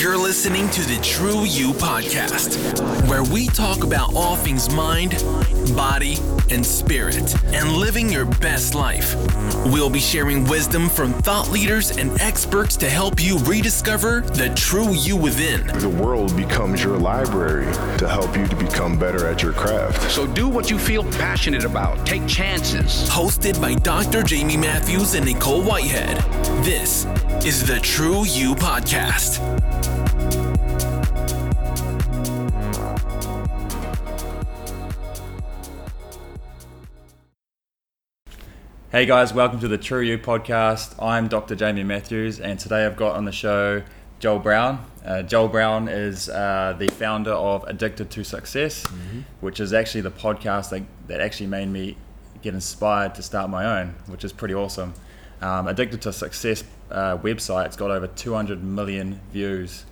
You're listening to the True You podcast, where we talk about all things mind, body, and spirit, and living your best life. We'll be sharing wisdom from thought leaders and experts to help you rediscover the true you within. The world becomes your library to help you to become better at your craft. So do what you feel passionate about. Take chances. Hosted by Dr. Jamie Matthews and Nicole Whitehead. This is the True You podcast. Hey guys, welcome to the True You podcast. I'm Dr. Jamie Matthews, and today I've got on the show Joel Brown. Uh, Joel Brown is uh, the founder of Addicted to Success, mm-hmm. which is actually the podcast that, that actually made me get inspired to start my own, which is pretty awesome. Um, Addicted to Success uh, website, it's got over 200 million views,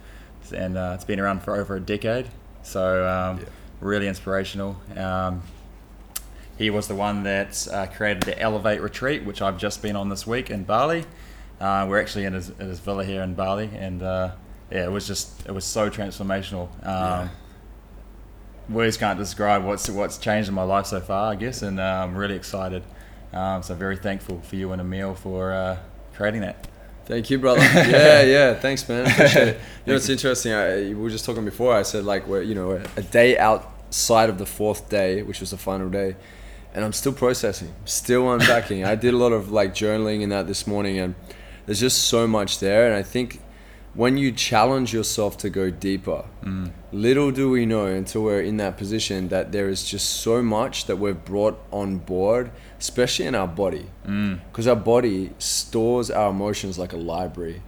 and uh, it's been around for over a decade. So, um, yeah. really inspirational. Um, he was the one that uh, created the Elevate Retreat, which I've just been on this week in Bali. Uh, we're actually in his, in his, villa here in Bali, and uh, yeah, it was just it was so transformational. Um, yeah. Words can't describe what's what's changed in my life so far, I guess, and uh, I'm really excited. Um, so very thankful for you and Emil for uh, creating that. Thank you, brother. yeah, yeah. Thanks, man. Appreciate it. You know, it's interesting. I, we were just talking before. I said like we're you know a day outside of the fourth day, which was the final day and I'm still processing, still unpacking. I did a lot of like journaling in that this morning, and there's just so much there. And I think when you challenge yourself to go deeper, mm. little do we know until we're in that position that there is just so much that we've brought on board, especially in our body, because mm. our body stores our emotions like a library.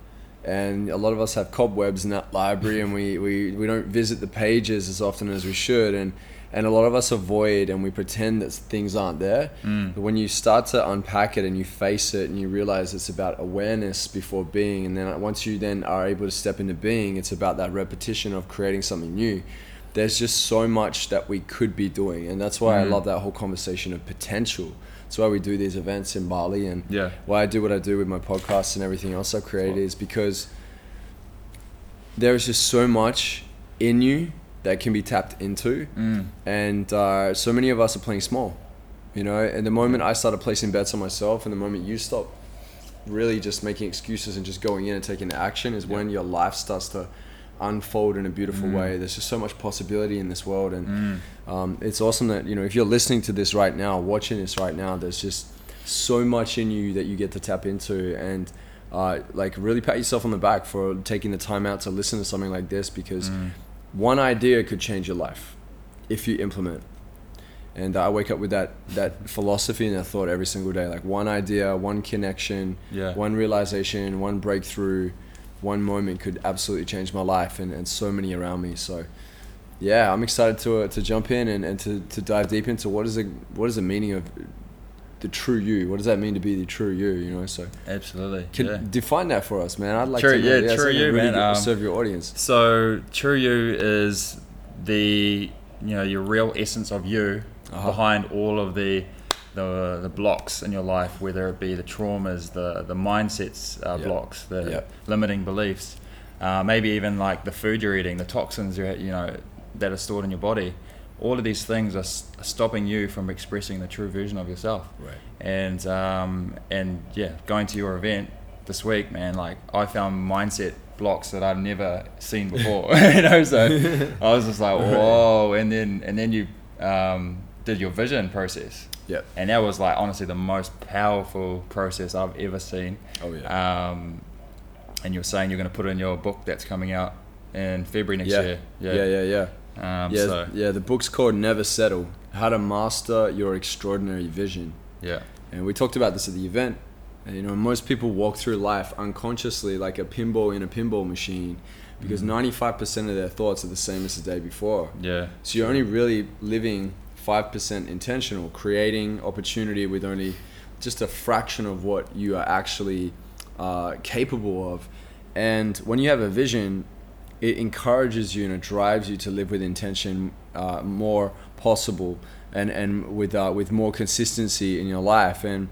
And a lot of us have cobwebs in that library, and we, we, we don't visit the pages as often as we should. And and a lot of us avoid and we pretend that things aren't there mm. but when you start to unpack it and you face it and you realize it's about awareness before being and then once you then are able to step into being it's about that repetition of creating something new there's just so much that we could be doing and that's why mm. i love that whole conversation of potential that's why we do these events in bali and yeah. why i do what i do with my podcast and everything else i create is because there is just so much in you that can be tapped into. Mm. And uh, so many of us are playing small, you know. And the moment I started placing bets on myself, and the moment you stop really just making excuses and just going in and taking action, is when your life starts to unfold in a beautiful mm. way. There's just so much possibility in this world, and mm. um, it's awesome that you know if you're listening to this right now, watching this right now, there's just so much in you that you get to tap into and. Uh, like really pat yourself on the back for taking the time out to listen to something like this because mm one idea could change your life if you implement. And I wake up with that that philosophy and that thought every single day. Like one idea, one connection, yeah. one realization, one breakthrough, one moment could absolutely change my life and, and so many around me. So yeah, I'm excited to uh, to jump in and, and to, to dive deep into what is the what is the meaning of the true you. What does that mean to be the true you? You know, so absolutely. Can yeah. define that for us, man. I'd like true, to know. Yeah, yeah true you, really man. Um, serve your audience. So true you is the you know your real essence of you uh-huh. behind all of the the the blocks in your life, whether it be the traumas, the the mindsets uh, yep. blocks, the yep. limiting beliefs, uh, maybe even like the food you're eating, the toxins you you know that are stored in your body all of these things are, stopping you from expressing the true version of yourself. Right. And um, and yeah, going to your event this week, man, like I found mindset blocks that I've never seen before. you know, so I was just like, whoa. And then and then you um, did your vision process. Yeah. And that was like honestly the most powerful process I've ever seen. Oh yeah. Um, and you're saying you're going to put it in your book that's coming out in February next yeah. year. Yeah. Yeah. Yeah. Yeah. Um, yeah, so. yeah. The book's called Never Settle: How to Master Your Extraordinary Vision. Yeah. And we talked about this at the event. And, you know, most people walk through life unconsciously like a pinball in a pinball machine because mm. 95% of their thoughts are the same as the day before. Yeah. So you're only really living 5% intentional, creating opportunity with only just a fraction of what you are actually uh, capable of. And when you have a vision, it encourages you and it drives you to live with intention uh, more possible and and with uh, with more consistency in your life and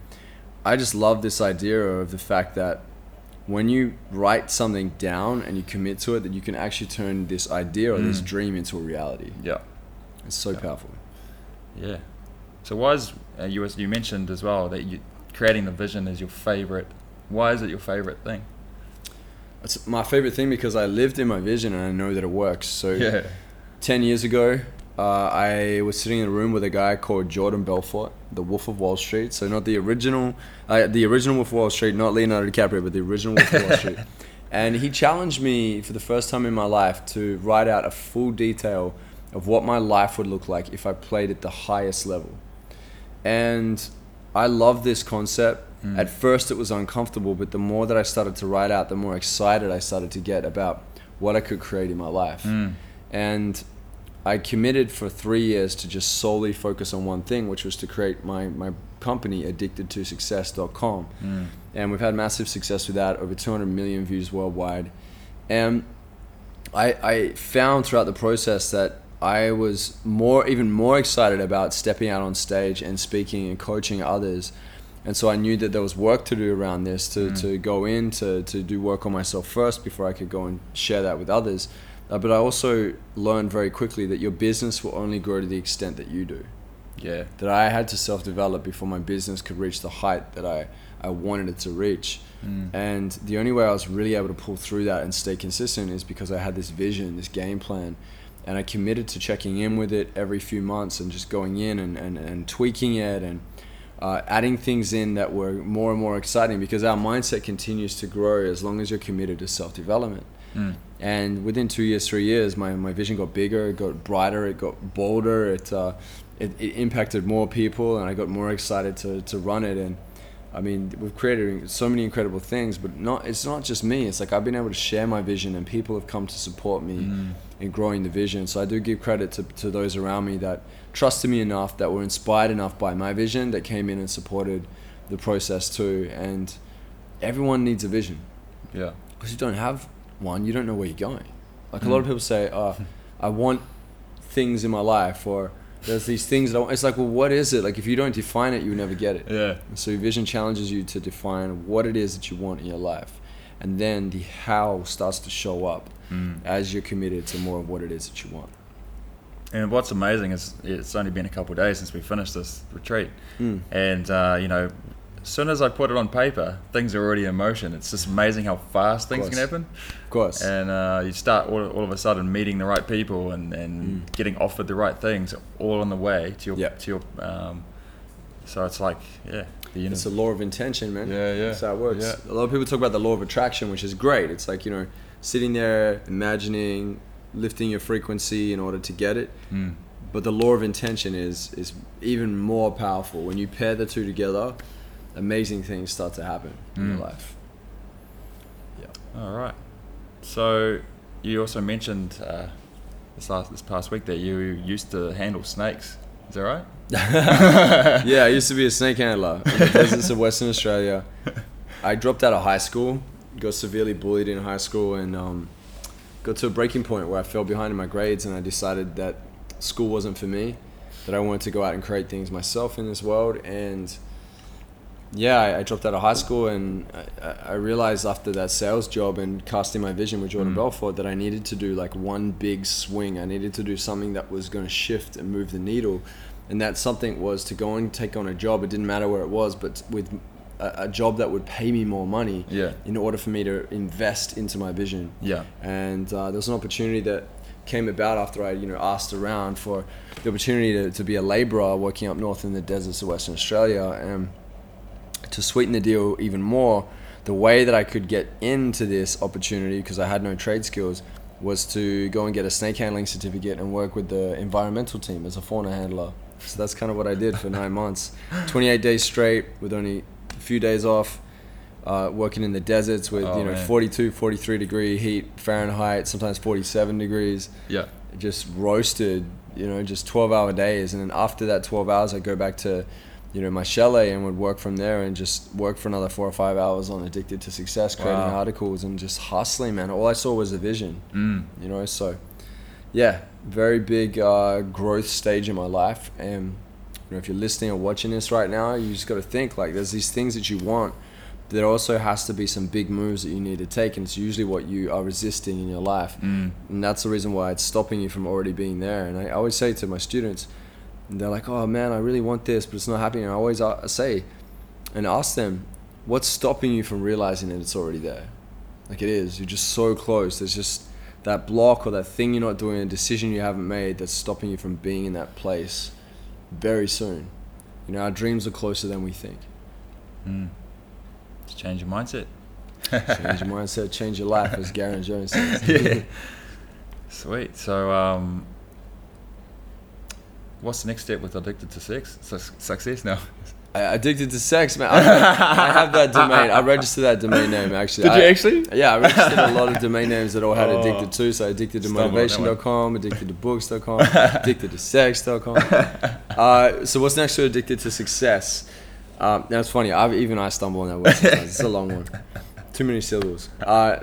I just love this idea of the fact that when you write something down and you commit to it, that you can actually turn this idea or this dream into a reality. Yeah. It's so powerful. Yeah. So why is uh, you as you mentioned as well that you creating the vision is your favorite? Why is it your favorite thing? It's my favorite thing because I lived in my vision and I know that it works. So Yeah. 10 years ago, uh, I was sitting in a room with a guy called Jordan Belfort, the Wolf of Wall Street. So not the original, uh, the original Wolf of Wall Street, not Leonardo DiCaprio, but the original Wolf of Wall Street. And he challenged me for the first time in my life to write out a full detail of what my life would look like if I played at the highest level. And I love this concept. Mm. At first, it was uncomfortable, but the more that I started to write out, the more excited I started to get about what I could create in my life. Mm. And I committed for three years to just solely focus on one thing, which was to create my, my company, addictedtosuccess.com. Mm. And we've had massive success with that, over 200 million views worldwide. And I, I found throughout the process that I was more, even more excited about stepping out on stage and speaking and coaching others. And so I knew that there was work to do around this, to, to go in, to, to do work on myself first before I could go and share that with others. Uh, but I also learned very quickly that your business will only grow to the extent that you do. Yeah. That I had to self develop before my business could reach the height that I, I wanted it to reach. And the only way I was really able to pull through that and stay consistent is because I had this vision, this game plan. And I committed to checking in with it every few months and just going in and, and, and tweaking it and uh, adding things in that were more and more exciting because our mindset continues to grow as long as you're committed to self development. And within two years, three years, my, my vision got bigger, it got brighter, it got bolder, it, uh, it, it impacted more people, and I got more excited to, to run it. And I mean, we've created so many incredible things, but not it's not just me. It's like I've been able to share my vision, and people have come to support me mm. in growing the vision. So I do give credit to, to those around me that trusted me enough, that were inspired enough by my vision, that came in and supported the process too. And everyone needs a vision Yeah. because you don't have one, you don't know where you're going. Like a mm. lot of people say, oh, I want things in my life, or there's these things that. It's like, well, what is it? Like, if you don't define it, you never get it. Yeah. And so your vision challenges you to define what it is that you want in your life. And then the how starts to show up as you're committed to more of what it is that you want. And what's amazing is it's only been a couple of days since we finished this retreat, and uh, you know, soon as I put it on paper, things are already in motion. It's just amazing how fast things can happen, Of course. and uh, you start all, all of a sudden meeting the right people and, and getting offered the right things, all on the way to your Yep. to your. Um, so it's like yeah, the It's a law of intention, man. Yeah, yeah. That's how it works. Yeah. A lot of people talk about the law of attraction, which is great. It's like, you know, sitting there, imagining, lifting your frequency in order to get it. Hmm. But the law of intention is is even more powerful. When you pair the two together, amazing things start to happen in Hmm. your life. Yeah. All right. So you also mentioned uh, this last this past week that you used to handle snakes. Is that right? yeah, I used to be a snake handler in the deserts of Western Australia. I dropped out of high school, got severely bullied in high school, and um, got to a breaking point where I fell behind in my grades, and I decided that school wasn't for me. That I wanted to go out and create things myself in this world, and yeah, I, I dropped out of high school, and I- I, realized after that sales job and casting my vision with Jordan Belfort that I needed to do like one big swing. I needed to do something that was going to shift and move the needle, and that something was to go and take on a job. It didn't matter where it was, but with a, a job that would pay me more money. Yeah. In order for me to invest into my vision. Yeah. And uh, there was an opportunity that came about after I, you know, asked around for the opportunity to, to be a labourer working up north in the deserts of Western Australia. And to sweeten the deal even more, the way that I could get into this opportunity because I had no trade skills was to go and get a snake handling certificate and work with the environmental team as a fauna handler. So that's kind of what I did for nine months, 28 days straight with only a few days off. Uh, working in the deserts with Oh, you know man. 42 43 degree heat fahrenheit sometimes 47 degrees Yeah. just roasted, you know, just 12 hour days. And then after that 12 hours, I'd go back to, you know, my chalet and would work from there and just work for another four or five hours on Addicted to Success, creating Wow. articles and just hustling, man. All I saw was a vision, Mm. you know, so yeah, very big uh, growth stage in my life. And, you know, if you're listening or watching this right now, you just got to think like there's these things that you want, there also has to be some big moves that you need to take, and it's usually what you are resisting in your life, Mm. and that's the reason why it's stopping you from already being there. And I always say to my students, they're like, "Oh man, I really want this, but it's not happening." And I always uh, say, and ask them, "What's stopping you from realizing that it's already there?" Like it is. You're just so close. There's just that block or that thing you're not doing, a decision you haven't made that's stopping you from being in that place very soon. You know, our dreams are closer than we think. Just change your mindset. Change your mindset, change your life, as Garen Jones says. yeah. Sweet. So, um, what's the next step with addicted to sex? Su- success now. Addicted to sex, man. I, I have that domain. I registered that domain name actually. Did you actually? Yeah, I registered a lot of domain names that all had Oh. addicted to. So addicted to Stumbled on that one. motivation.com, addicted to books.com, addicted to sex.com. Uh, so what's next to addicted to success? Um, that's funny. I've, even I stumble on that word sometimes. It's a long one. Too many syllables. Uh,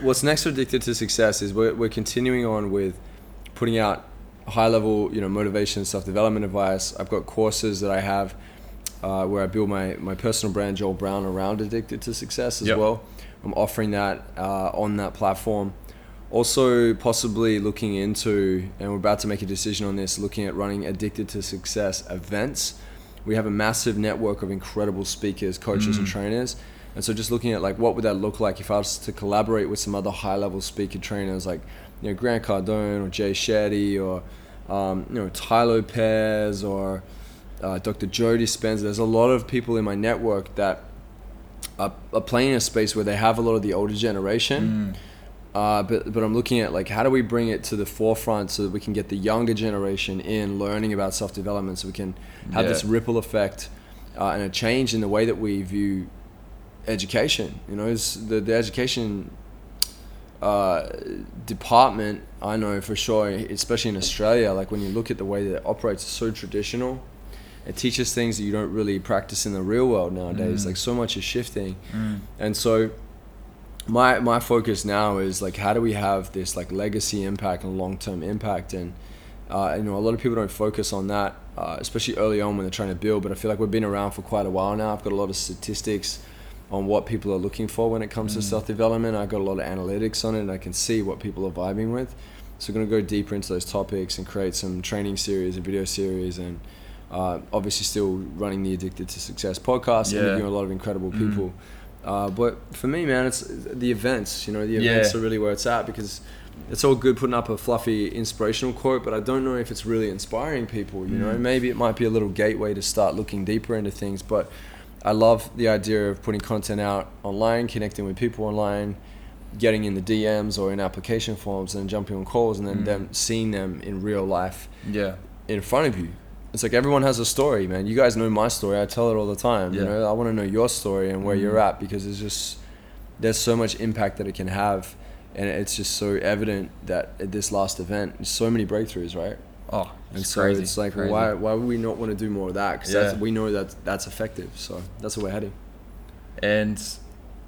what's next to addicted to success is we're, we're continuing on with putting out high level, you know, motivation, self development advice. I've got courses that I have uh, where I build my, my personal brand, Joel Brown, around addicted to success as Yep. well. I'm offering that uh, on that platform. Also, possibly looking into, and we're about to make a decision on this, looking at running addicted to success events. We have a massive network of incredible speakers, coaches, and trainers. And so, just looking at like what would that look like if I was to collaborate with some other high-level speaker trainers like, you know, Grant Cardone or Jay Shetty or, um, you know, Tai Lopez or uh, Dr. Joe Dispenza. There's a lot of people in my network that are, are playing in a space where they have a lot of the older generation. Uh, but but I'm looking at like how do we bring it to the forefront so that we can get the younger generation in learning about self development, so we can have Yeah. this ripple effect uh, and a change in the way that we view education. You know, it's the the education uh, department. I know for sure, especially in Australia, like when you look at the way that it operates, it's so traditional. It teaches things that you don't really practice in the real world nowadays. Like so much is shifting, and so my my focus now is like how do we have this like legacy impact and long term impact and uh, you know a lot of people don't focus on that uh, especially early on when they're trying to build but I feel like we've been around for quite a while now I've got a lot of statistics on what people are looking for when it comes to self development I've got a lot of analytics on it and I can see what people are vibing with so we're going to go deeper into those topics and create some training series and video series and uh, obviously still running the addicted to success podcast Yeah. interviewing a lot of incredible people uh, but for me, man, it's the events. You know, the events Yeah. are really where it's at because it's all good putting up a fluffy inspirational quote, but I don't know if it's really inspiring people. You know, maybe it might be a little gateway to start looking deeper into things. But I love the idea of putting content out online, connecting with people online, getting in the DMs or in application forms, and jumping on calls, and then mm. them seeing them in real life Yeah. in front of you. It's like everyone has a story, man. You guys know my story. I tell it all the time. You Yeah. know, I want to know your story and where you're mm. at because it's just there's so much impact that it can have, and it's just so evident that at this last event, so many breakthroughs, right? Oh, And it's so crazy. it's like, crazy. why why would we not want to do more of that? Because Yeah. we know that that's effective. So that's where we're heading. And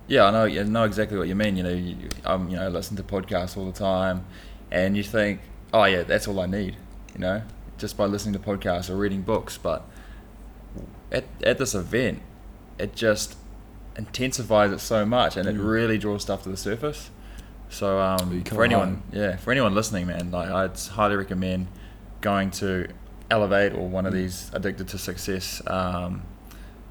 yeah, I know I know exactly what you mean. You know, you, um, you know, I listen to podcasts all the time, and you think, oh yeah, that's all I need. You know, just by listening to podcasts or reading books. But at at this event, it just intensifies it so much, and it Mm. really draws stuff to the surface. So um, for anyone, yeah, for anyone listening, man, like I'd highly recommend going to Elevate or one of these Addicted to Success um,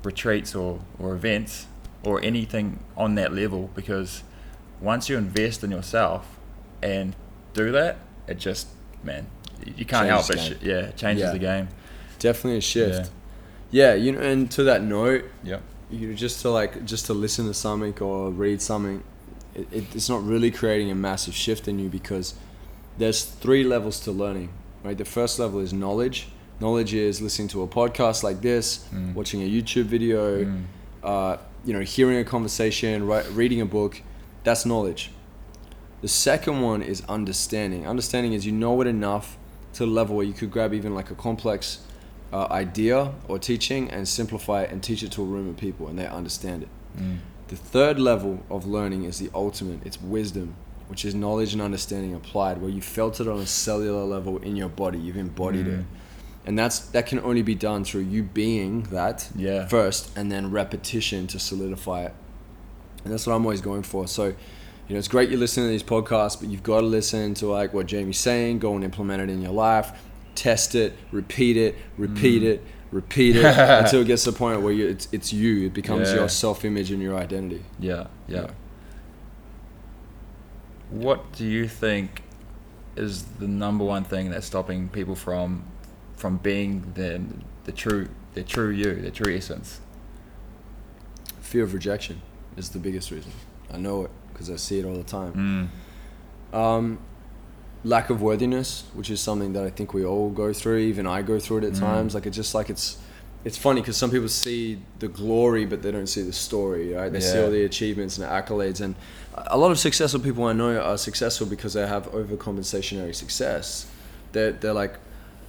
retreats or, or events or anything on that level because once you invest in yourself and do that, it just man, you can't help it. sh- Yeah, it changes Yeah. the game. Definitely a shift. Yeah. you know, and to that note, yeah you just to like just to listen to something or read something it, it, it's not really creating a massive shift in you because there's three levels to learning right? The first level is knowledge. Knowledge is listening to a podcast like this watching a youtube video uh, you know hearing a conversation right, reading a book. That's knowledge. The second one is understanding. Understanding is you know it enough to the level where you could grab even like a complex uh, idea or teaching and simplify it and teach it to a room of people and they understand it. The third level of learning is the ultimate. It's wisdom, which is knowledge and understanding applied, where you felt it on a cellular level in your body. You've embodied it. and that's that can only be done through you being that Yeah. first, and then repetition to solidify it. And that's what I'm always going for. So, you know, it's great you're listening to these podcasts, but you've got to listen to like what Jamie's saying, go and implement it in your life, test it, repeat it, repeat Mm. it, repeat it until it gets to the point where you, it's, it's you. It becomes Yeah. your self-image and your identity. Yeah, yeah. Yeah. What do you think is the number one thing that's stopping people from from being the the true the true you, the true essence? Fear of rejection is the biggest reason. I know it because I see it all the time. Um, lack of worthiness, which is something that I think we all go through. Even I go through it at times. Like it's just like it's, it's funny because some people see the glory, but they don't see the story. Right? They see all the achievements and the accolades, and a lot of successful people I know are successful because they have overcompensationary success. They're they're like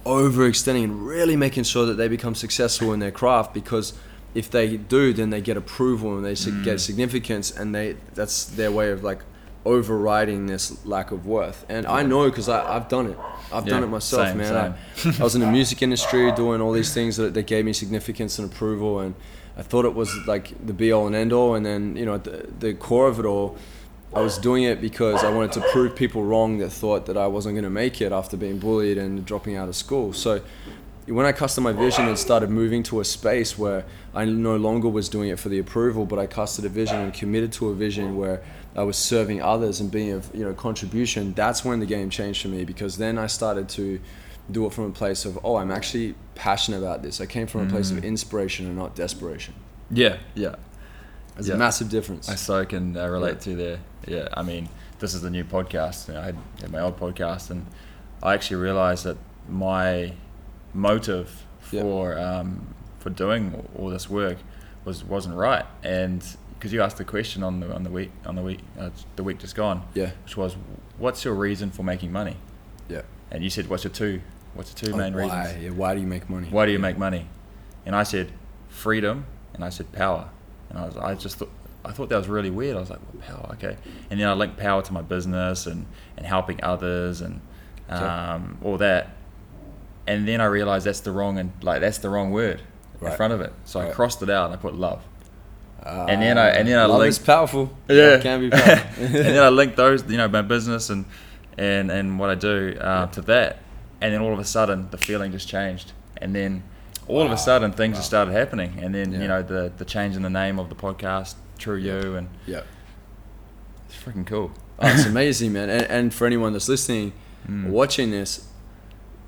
overextending and really making sure that they become successful in their craft because if they do then they get approval and they Mm. get significance and they that's their way of like overriding this lack of worth. And i know because i've done it. I've done it myself same, man. I, I was in the music industry doing all these things that, that gave me significance and approval and i thought it was like the be all and end all and then you know at the, the core of it all I was doing it because I wanted to prove people wrong that thought that I wasn't going to make it after being bullied and dropping out of school. So when I casted my vision and started moving to a space where I no longer was doing it for the approval, but I casted a vision and committed to a vision where I was serving others and being of you know contribution. That's when the game changed for me because then I started to do it from a place of oh I'm actually passionate about this. I came from a place of inspiration and not desperation. Yeah, yeah. There's Yeah. a massive difference. I so can uh, relate to there. Yeah, I mean, this is the new podcast. You know, I had, had my old podcast, and I actually realized that my motive Yeah. for um, for doing all- all this work was wasn't right. And because you asked the question on the on the week on the week uh, the week just gone, Yeah. which was, what's your reason for making money? Yeah. And you said, what's your two what's your two main Oh, why? reasons? Yeah, why do you make money? Why do you make money? And I said, freedom, and I said power. And I was, I just thought, I thought that was really weird. I was like, well, power, okay. And then I linked power to my business and, and helping others and um, all that. And then I realized that's the wrong and like that's the wrong word in front of it. So I crossed it out and I put love. And then I and then I Love linked is powerful. yeah, It can be powerful. and then I linked those, you know, my business and and and what I do uh, to that, and then all of a sudden the feeling just changed, and then all of a sudden things just started happening, and then Yeah. you know the the change in the name of the podcast, True You, and yeah. it's freaking cool. Oh, it's amazing, man. And, and for anyone that's listening, Mm. watching this,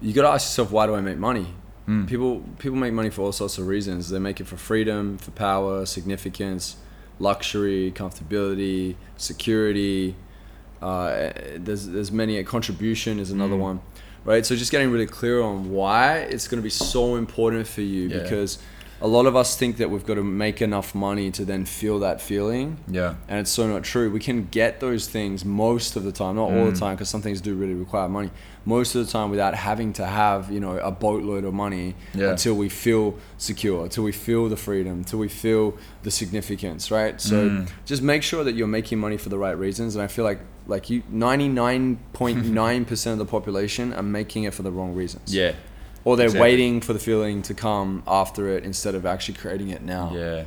you got to ask yourself, why do I make money? Mm. People people make money for all sorts of reasons. They make it for freedom, for power, significance, luxury, comfortability, security. Uh, there's there's many. A contribution is another Mm. one, right? So just getting really clear on why it's going to be so important for you Yeah. because a lot of us think that we've got to make enough money to then feel that feeling Yeah, and it's so not true. We can get those things most of the time, not all the Mm. time, because some things do really require money. Most of the time, without having to have you know a boatload of money Yeah. until we feel secure, until we feel the freedom, until we feel the significance, right? So Mm. just make sure that you're making money for the right reasons. And I feel like like you, ninety nine point nine percent of the population are making it for the wrong reasons. yeah, Or they're Exactly. waiting for the feeling to come after it instead of actually creating it now. yeah.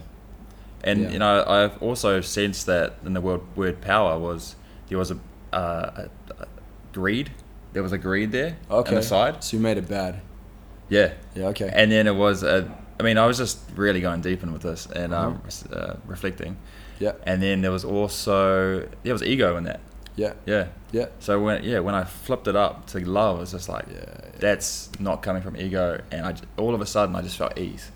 And Yeah. you know, I've also sensed that in the word word power was there was a, uh, a, a greed. There was a greed there Okay. on the side. So you made it bad. Yeah, Yeah. Okay. and then it was a, I mean, I was just really going deep in with this and um, Uh-huh. uh, reflecting. yeah. And then there was also there was ego in that. Yeah. Yeah. Yeah. So when yeah when I flipped it up to love, it's just like Yeah, yeah. that's not coming from ego, and I j- all of a sudden I just felt ease.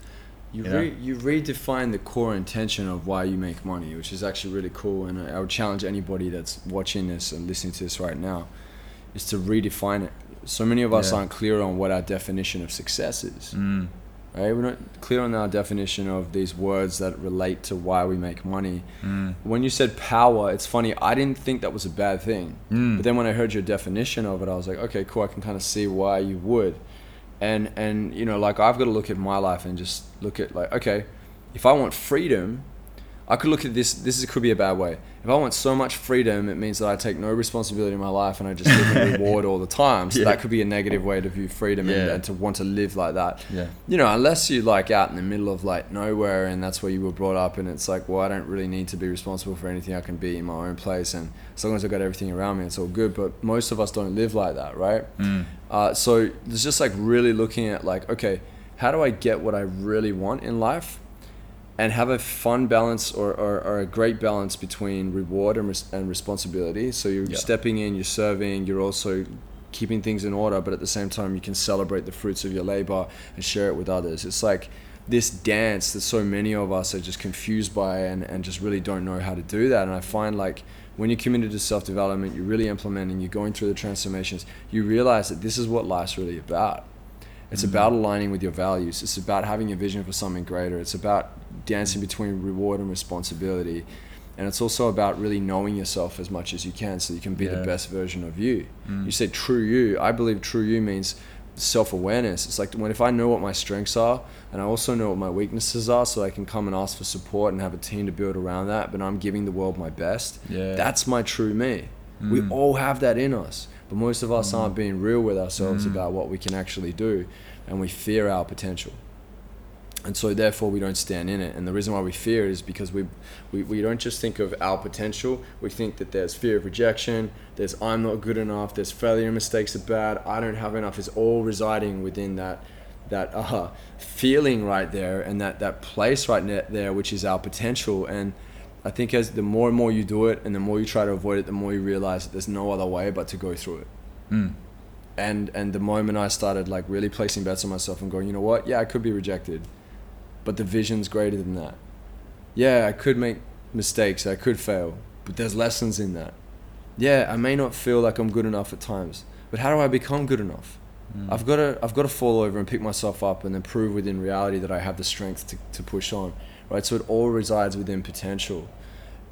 You, You know? re- you redefine the core intention of why you make money, which is actually really cool. And I, I would challenge anybody that's watching this and listening to this right now, is to redefine it. So many of us Yeah. aren't clear on what our definition of success is. Mm. Right? We're not clear on our definition of these words that relate to why we make money. Mm. When you said power, it's funny. I didn't think that was a bad thing, Mm. but then when I heard your definition of it, I was like, okay, cool. I can kind of see why you would. And and you know, like I've got to look at my life and just look at like, okay, if I want freedom, I could look at this. This is, could be a bad way. If I want so much freedom, it means that I take no responsibility in my life and I just live in reward all the time. So Yeah. that could be a negative way to view freedom and, Yeah. and to want to live like that. Yeah. You know, unless you're like out in the middle of like nowhere and that's where you were brought up, and it's like, well, I don't really need to be responsible for anything. I can be in my own place, and as long as I've got everything around me, it's all good. But most of us don't live like that, right? Uh, so it's just like really looking at like, okay, how do I get what I really want in life? And have a fun balance or, or, or a great balance between reward and, res- and responsibility. So you're Yeah. stepping in, you're serving, you're also keeping things in order, but at the same time, you can celebrate the fruits of your labor and share it with others. It's like this dance that so many of us are just confused by and, and just really don't know how to do that. And I find like when you're committed to self development, you're really implementing, you're going through the transformations, you realize that this is what life's really about. It's about mm. aligning with your values. It's about having a vision for something greater. It's about dancing between reward and responsibility. And it's also about really knowing yourself as much as you can so you can be Yeah. the best version of you. Mm. You said true you. I believe true you means self awareness. It's like when if I know what my strengths are and I also know what my weaknesses are so I can come and ask for support and have a team to build around that, but I'm giving the world my best. Yeah. That's my true me. We mm. all have that in us, but most of us aren't being real with ourselves about what we can actually do, and we fear our potential. And so, therefore, we don't stand in it. And the reason why we fear is because we, we, we don't just think of our potential. We think that there's fear of rejection, there's I'm not good enough, there's failure and mistakes are bad, I don't have enough. It's all residing within that that uh, feeling right there and that, that place right there, which is our potential. And I think as the more and more you do it and the more you try to avoid it, the more you realize that there's no other way but to go through it. Hmm. And and the moment I started like really placing bets on myself and going, you know what? Yeah, I could be rejected, but the vision's greater than that. Yeah, I could make mistakes, I could fail, but there's lessons in that. Yeah, I may not feel like I'm good enough at times, but how do I become good enough? Hmm. I've got to I've got to fall over and pick myself up and then prove within reality that I have the strength to, to push on, right? So it all resides within potential,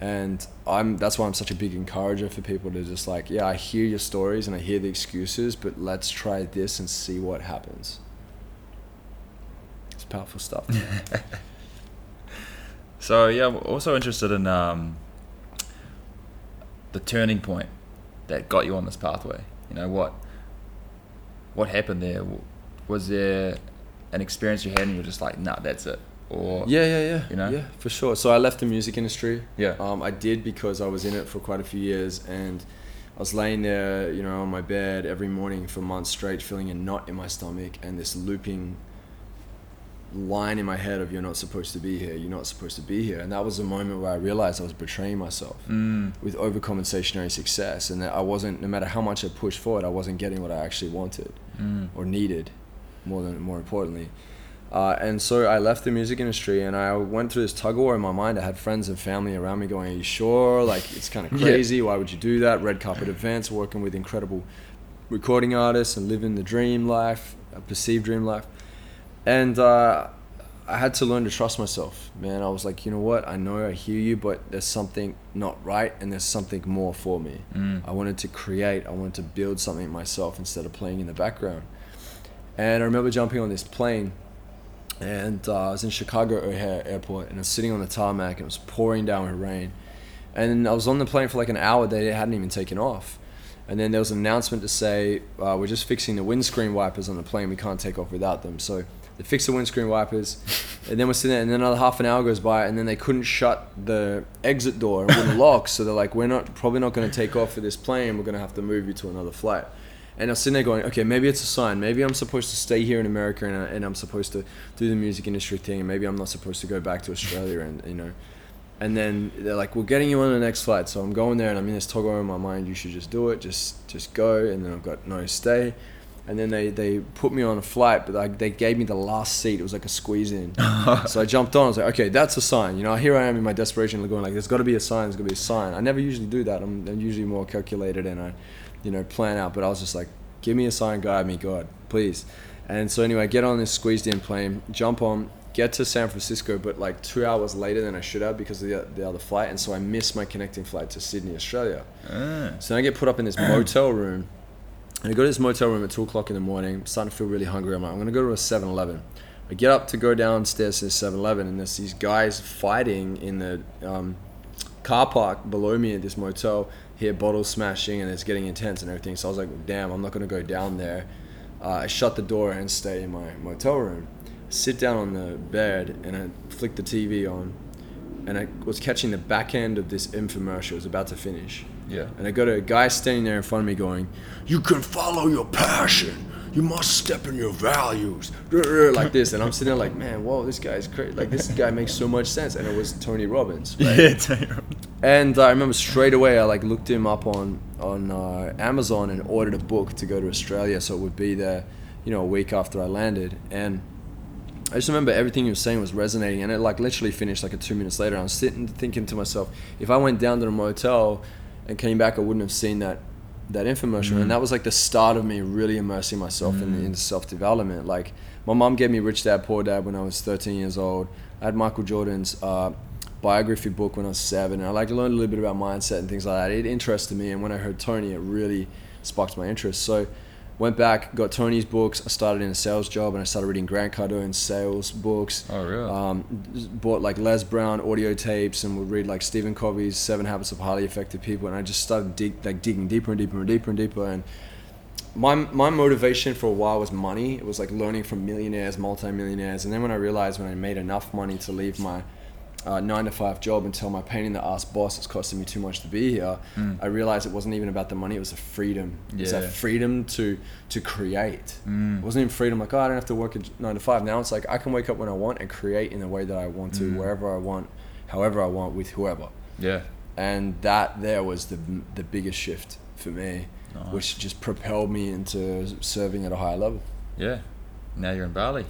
and I'm that's why I'm such a big encourager for people to just like yeah I hear your stories and I hear the excuses, but let's try this and see what happens. It's powerful stuff. So yeah, I'm also interested in um, the turning point that got you on this pathway. You know what? What happened there? Was there an experience you had and you were just like, nah, that's it? Or Yeah, yeah, yeah. You know? Yeah, for sure. So I left the music industry. Yeah. Um, I did because I was in it for quite a few years and I was laying there, you know, on my bed every morning for months straight, feeling a knot in my stomach and this looping line in my head of you're not supposed to be here, you're not supposed to be here. And that was the moment where I realized I was betraying myself with overcompensationary success and that I wasn't, no matter how much I pushed forward, I wasn't getting what I actually wanted or needed, more than more importantly. Uh, and so I left the music industry and I went through this tug of war in my mind. I had friends and family around me going, Are you sure? Like, it's kind of Yeah. crazy. Why would you do that? Red carpet events, working with incredible recording artists and living the dream life, a perceived dream life. And uh, I had to learn to trust myself, man. I was like, you know what? I know I hear you, but there's something not right and there's something more for me. I wanted to create, I wanted to build something myself instead of playing in the background. And I remember jumping on this plane and uh, I was in Chicago O'Hare Airport and I was sitting on the tarmac and it was pouring down with rain. And I was on the plane for like an hour, they hadn't even taken off. And then there was an announcement to say, uh, we're just fixing the windscreen wipers on the plane, we can't take off without them. So they fixed the windscreen wipers, and then we're sitting there, and then another half an hour goes by, and then they couldn't shut the exit door, it wouldn't lock. So they're like, we're not probably not going to take off for this plane, we're going to have to move you to another flight. And I was sitting there going, okay, maybe it's a sign. Maybe I'm supposed to stay here in America and, I, and I'm supposed to do the music industry thing, and maybe I'm not supposed to go back to Australia and you know. And then they're like, "We're getting you on the next flight." So I'm going there, and I'm in this toggle in my mind. You should just do it. Just just go. And then I've got no stay. And then they, they put me on a flight, but like they gave me the last seat. It was like a squeeze in. so I jumped on. I was like, okay, that's a sign. You know, here I am in my desperation, going like, there's got to be a sign. There's got to be a sign. I never usually do that. I'm, I'm usually more calculated and I, you know, plan out. But I was just like, give me a sign, guide me, God, please. And so anyway, I get on this squeezed in plane, jump on, get to San Francisco, but like two hours later than I should have because of the, the other flight, and so I missed my connecting flight to Sydney, Australia. So then I get put up in this motel room, and I go to this motel room at two o'clock in the morning. I'm starting to feel really hungry. I'm like, I'm gonna go to a 7-Eleven. I get up to go downstairs to 7-Eleven, and there's these guys fighting in the um, car park below me at this motel. Hear bottles smashing, and it's getting intense and everything. So I was like, "Damn, I'm not gonna go down there." Uh, I shut the door and stay in my motel room. Sit down on the bed, and I flick the TV on, and I was catching the back end of this infomercial. It was about to finish. Yeah. And I got a guy standing there in front of me going, You can follow your passion. You must step in your values. Like this. And I'm sitting there like, Man, whoa, this guy's crazy. Like, this guy makes so much sense. And it was Tony Robbins. Right? Yeah, Tony Robbins. And I remember straight away, I like looked him up on, on uh, Amazon and ordered a book to go to Australia. So it would be there, you know, a week after I landed. And I just remember everything he was saying was resonating, and it like literally finished like a two minutes later. I was sitting thinking to myself, if I went down to the motel and came back, I wouldn't have seen that that infomercial, and that was like the start of me really immersing myself in into self development. Like my mom gave me Rich Dad Poor Dad when I was 13 years old. I had Michael Jordan's uh, biography book when I was seven, and I like learned a little bit about mindset and things like that. It interested me, and when I heard Tony, it really sparked my interest. So went back, got Tony's books. I started in a sales job, and I started reading Grant Cardone's sales books. Oh, really? Um, bought like Les Brown audio tapes, and would read like Stephen Covey's Seven Habits of Highly Effective People, and I just started dig, like digging deeper and deeper and deeper and deeper. And my my motivation for a while was money. It was like learning from millionaires, multimillionaires, and then when I realized when I made enough money to leave my uh, nine to five job and tell my pain in the ass boss it's costing me too much to be here, hmm. I realized it wasn't even about the money. It was the freedom. It was Yeah. that freedom to to create. Hmm. It wasn't even freedom like oh I don't have to work at nine to five. Now it's like I can wake up when I want and create in the way that I want to, hmm. wherever I want, however I want, with whoever. Yeah. And that there was the the biggest shift for me, which just propelled me into serving at a higher level. Yeah. Now you're in Bali.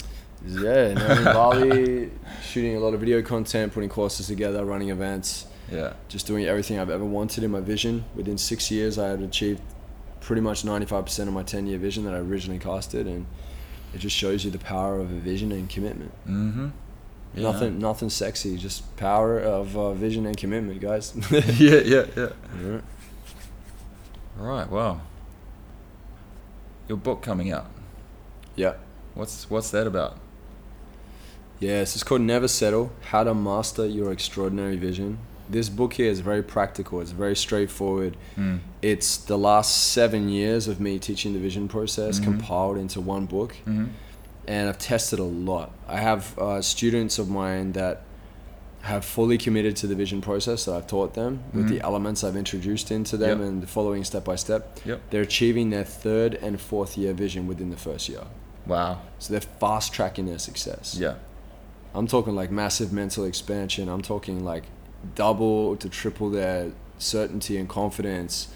Yeah, now I'm in Bali, shooting a lot of video content, putting courses together, running events, Yeah. just doing everything I've ever wanted in my vision. Within six years, I had achieved pretty much 95% of my 10 year vision that I originally casted, and it just shows you the power of a vision and commitment. Mm-hmm. Yeah. Nothing, nothing sexy, just power of uh, vision and commitment, guys. yeah, yeah, yeah. Yeah. Right. Well, your book coming out. yeah. What's what's that about? Yes, it's called Never Settle How to Master Your Extraordinary Vision. This book here is very practical, it's very straightforward. Mm. It's the last seven years of me teaching the vision process compiled into one book. Mm-hmm. And I've tested a lot. I have uh, students of mine that have fully committed to the vision process that I've taught them with the elements I've introduced into them Yep. and following step by step. Yep. They're achieving their third and fourth year vision within the first year. Wow. So they're fast tracking their success. Yeah. I'm talking like massive mental expansion. I'm talking like double to triple their certainty and confidence.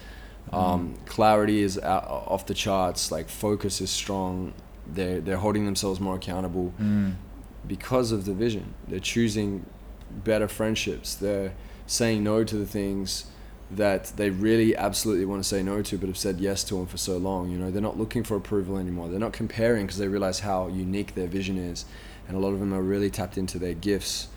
Um, clarity is out, off the charts. Like focus is strong. They're they're holding themselves more accountable Mm. because of the vision. They're choosing better friendships. They're saying no to the things that they really absolutely want to say no to, but have said yes to them for so long. You know, they're not looking for approval anymore. They're not comparing because they realize how unique their vision is, and a lot of them are really tapped into their gifts,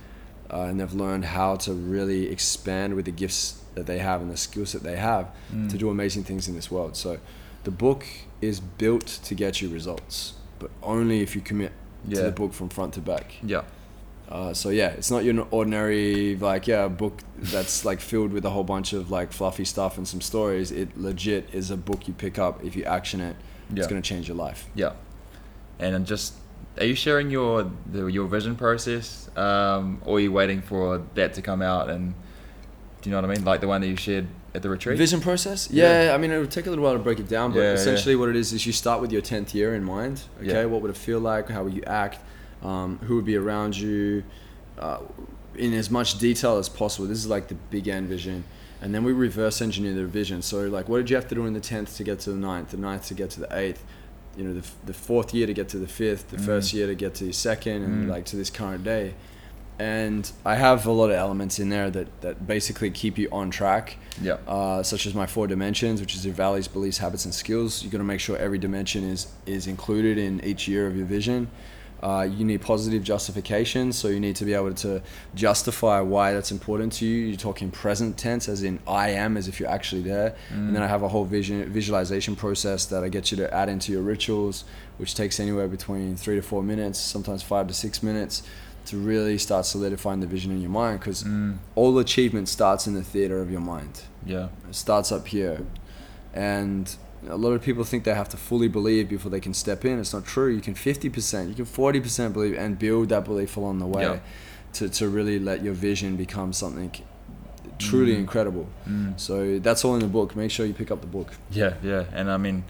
uh, and they've learned how to really expand with the gifts that they have and the skills that they have to do amazing things in this world. So, the book is built to get you results, but only if you commit to the book from front to back. Yeah. Uh, so yeah, it's not your ordinary like yeah book that's like filled with a whole bunch of like fluffy stuff and some stories. It legit is a book you pick up if you action it. Yeah. It's gonna change your life. Yeah. And just, are you sharing your the, your vision process, um, or are you waiting for that to come out? And do you know what I mean? Like the one that you shared at the retreat. Vision process? Yeah, I mean it would take a little while to break it down, but Yeah, yeah. essentially what it is is you start with your tenth year in mind. Okay, Yeah. what would it feel like? How would you act? Um, who would be around you? Uh, in as much detail as possible. This is like the big end vision. And then we reverse engineer the vision. So like, what did you have to do in the tenth to get to the ninth? The ninth to get to the eighth? You know, the, the fourth year to get to the fifth. The first year to get to the second, and like to this current day. And I have a lot of elements in there that, that basically keep you on track Yeah. uh, such as my four dimensions, which is your values, beliefs, habits, and skills. You're going to make sure every dimension is is included in each year of your vision. Uh, you need positive justification, so you need to be able to justify why that's important to you. You're talking present tense, as in I am, as if you're actually there. And then I have a whole vision visualization process that I get you to add into your rituals, which takes anywhere between three to four minutes, sometimes five to six minutes, to really start solidifying the vision in your mind. Because all achievement starts in the theater of your mind. Yeah. It starts up here. And a lot of people think they have to fully believe before they can step in. It's not true. You can 50%, you can 40% believe and build that belief along the way Yeah. to, to really let your vision become something truly mm. incredible. Mm. So that's all in the book. Make sure you pick up the book. Yeah, yeah, and I mean,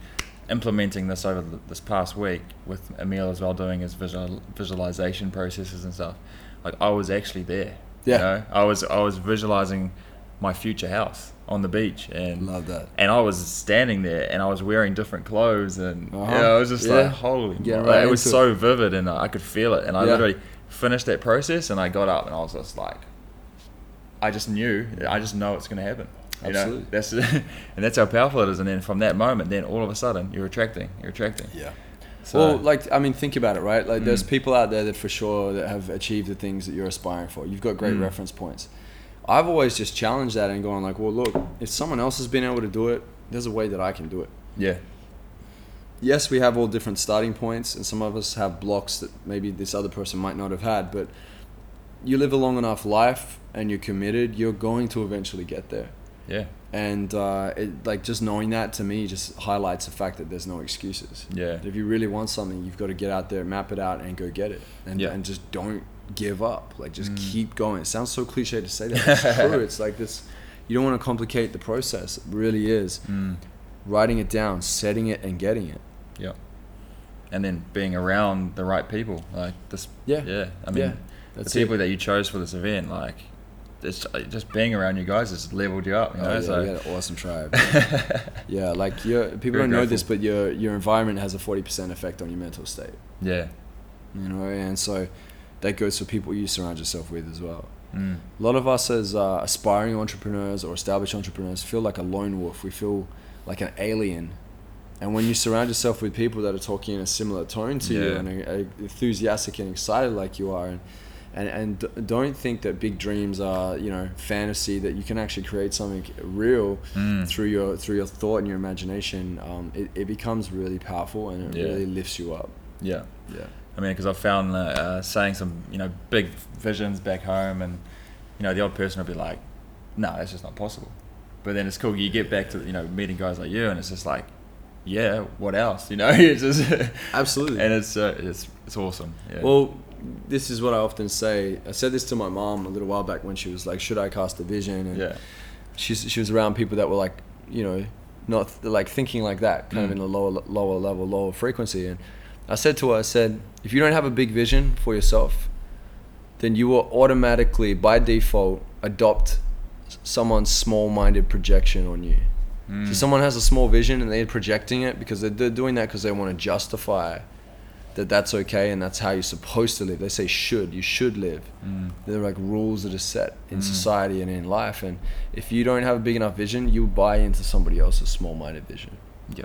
implementing this over th- this past week with Emil as well, doing his visual visualization processes and stuff. Like I was actually there. Yeah. You know? I was I was visualizing my future house on the beach, and Love that. And I was standing there, and I was wearing different clothes, and Uh-huh. yeah, I was just Yeah. like, holy, bro. right it was so vivid, and I could feel it, and I Yeah. literally finished that process, and I got up, and I was just like, I just knew, I just know it's going to happen. You Absolutely. know, that's and that's how powerful it is. And then from that moment, then all of a sudden, you're attracting, you're attracting. Yeah. So, well, like I mean, think about it, right? Like, there's Mm. people out there that for sure that have achieved the things that you're aspiring for. You've got great Mm. reference points. I've always just challenged that and gone like, well, look, if someone else has been able to do it, there's a way that I can do it. yeah, Yes, we have all different starting points, and some of us have blocks that maybe this other person might not have had. But you live a long enough life, and you're committed, you're going to eventually get there. yeah, And uh, it, like just knowing that to me just highlights the fact that there's no excuses. Yeah. If you really want something, you've got to get out there, map it out, and go get it. And Yeah. and just don't give up. Like just Mm. keep going. It sounds so cliche to say that. but It's true. It's like this. You don't want to complicate the process. It really is. mm, Writing it down, setting it, and getting it. yeah. And then being around the right people, like this. Yeah. yeah. I mean, Yeah, the people it. that you chose for this event, like, it's uh, just being around you guys has leveled you up. You know, Oh, yeah, so we had an awesome tribe. yeah, like your people Very don't know this, but your your environment has a forty percent effect on your mental state. yeah, You know, and so that goes for people you surround yourself with as well. mm, A lot of us as uh, aspiring entrepreneurs or established entrepreneurs feel like a lone wolf. We feel like an alien. And when you surround yourself with people that are talking in a similar tone to you and are, are enthusiastic and excited like you are, and, and and don't think that big dreams are you know fantasy. That you can actually create something real Mm. through your through your thought and your imagination. Um, it, it becomes really powerful and it Yeah. really lifts you up. yeah. Yeah. I mean, because I've found uh, uh, saying some, you know, big visions back home, and you know, the old person will be like, "No, that's just not possible." But then it's cool. You get back to you know meeting guys like you, and it's just like, "Yeah, what else?" You know, it's just Absolutely. and it's uh, it's it's awesome. Yeah. Well, this is what I often say. I said this to my mom a little while back when she was like, "Should I cast a vision?" And yeah, she's she was around people that were like, you know, not like thinking like that, kind of Mm. in a lower lower level, lower frequency. And I said to her, I said, if you don't have a big vision for yourself, then you will automatically, by default, adopt someone's small-minded projection on you. Mm. So someone has a small vision and they're projecting it because they're, they're doing that because they want to justify that that's okay and that's how you're supposed to live. They say should, you should live. Mm. They're like rules that are set in society and in life. And if you don't have a big enough vision, you buy into somebody else's small-minded vision. yeah.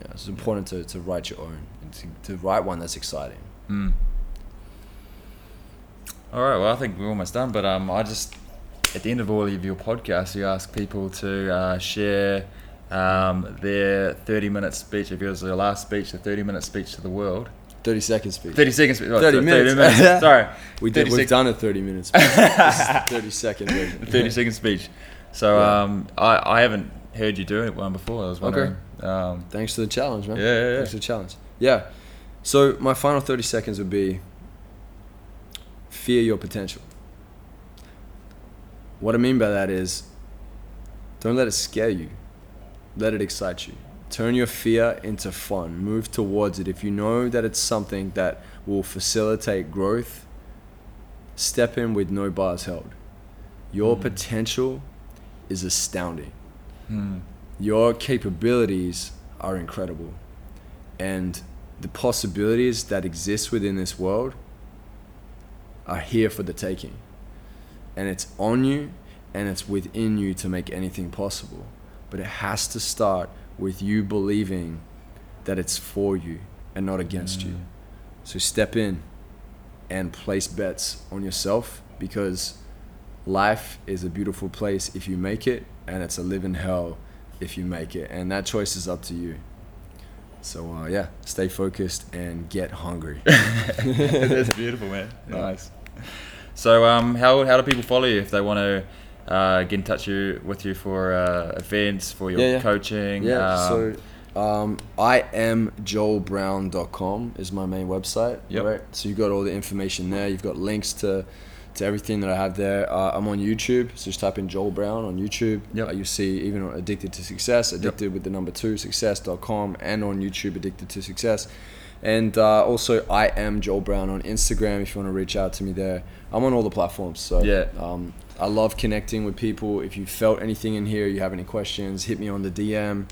Yeah, it's important to, to write your own and to, to write one that's exciting. Mm. All right. Well, I think we're almost done. But um, I just at the end of all of your podcasts, you ask people to uh, share um, their 30-minute speech. If it was their last speech, the 30-minute speech to the world. 30 second speech. 30 seconds. speech. Oh, 30 minutes. Sorry. we did, we've sec- done a 30 minutes. speech. this is the 30 second version. 30 second speech. So Yeah. um, I, I haven't heard you do it one before. I was wondering. Um, Thanks to the challenge, man. Yeah, yeah, yeah. Thanks to the challenge. Yeah. So my final 30 seconds would be fear your potential. What I mean by that is don't let it scare you. Let it excite you. Turn your fear into fun. Move towards it. If you know that it's something that will facilitate growth, step in with no bars held. Your potential is astounding hmm. Your capabilities are incredible. And the possibilities that exist within this world are here for the taking. And it's on you and it's within you to make anything possible. But it has to start with you believing that it's for you and not against you. So step in and place bets on yourself because life is a beautiful place if you make it, and it's a living hell if you make it. And that choice is up to you. So uh, yeah, stay focused and get hungry. That's beautiful, man. Nice. So, um, how how do people follow you if they want to uh, get in touch you, with you for uh, events, for your Yeah, yeah. coaching? Yeah, um, so um, I am joelbrown.com is my main website. Yep. Right. So you've got all the information there. You've got links to to everything that I have there. Uh, I'm on YouTube, so just type in Joel Brown on YouTube. Yep. Uh, you see even on Addicted to Success, addicted with the number two, success.com, and on YouTube, Addicted to Success. And uh, also, I am Joel Brown on Instagram if you want to reach out to me there. I'm on all the platforms. So Yeah. um, I love connecting with people. If you felt anything in here, you have any questions, hit me on the DM.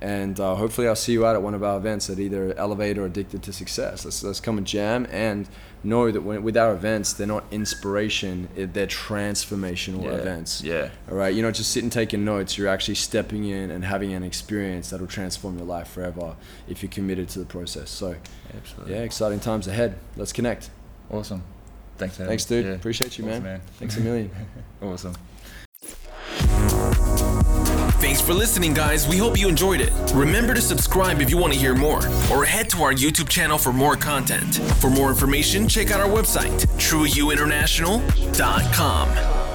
And uh, hopefully, I'll see you out at one of our events at either Elevate or Addicted to Success. Let's, let's come and jam and know that when, with our events, they're not inspiration, they're transformational yeah, events. Yeah. All right, you're not just sitting taking notes. You're actually stepping in and having an experience that'll transform your life forever if you're committed to the process. So, Absolutely. yeah, exciting times ahead. Let's connect. Awesome. Thanks, Adam. Thanks, dude. Yeah. Appreciate you, Awesome, man. Thanks a million. awesome. Thanks for listening, guys. We hope you enjoyed it. Remember to subscribe if you want to hear more, or head to our YouTube channel for more content. For more information, check out our website, trueyouinternational.com.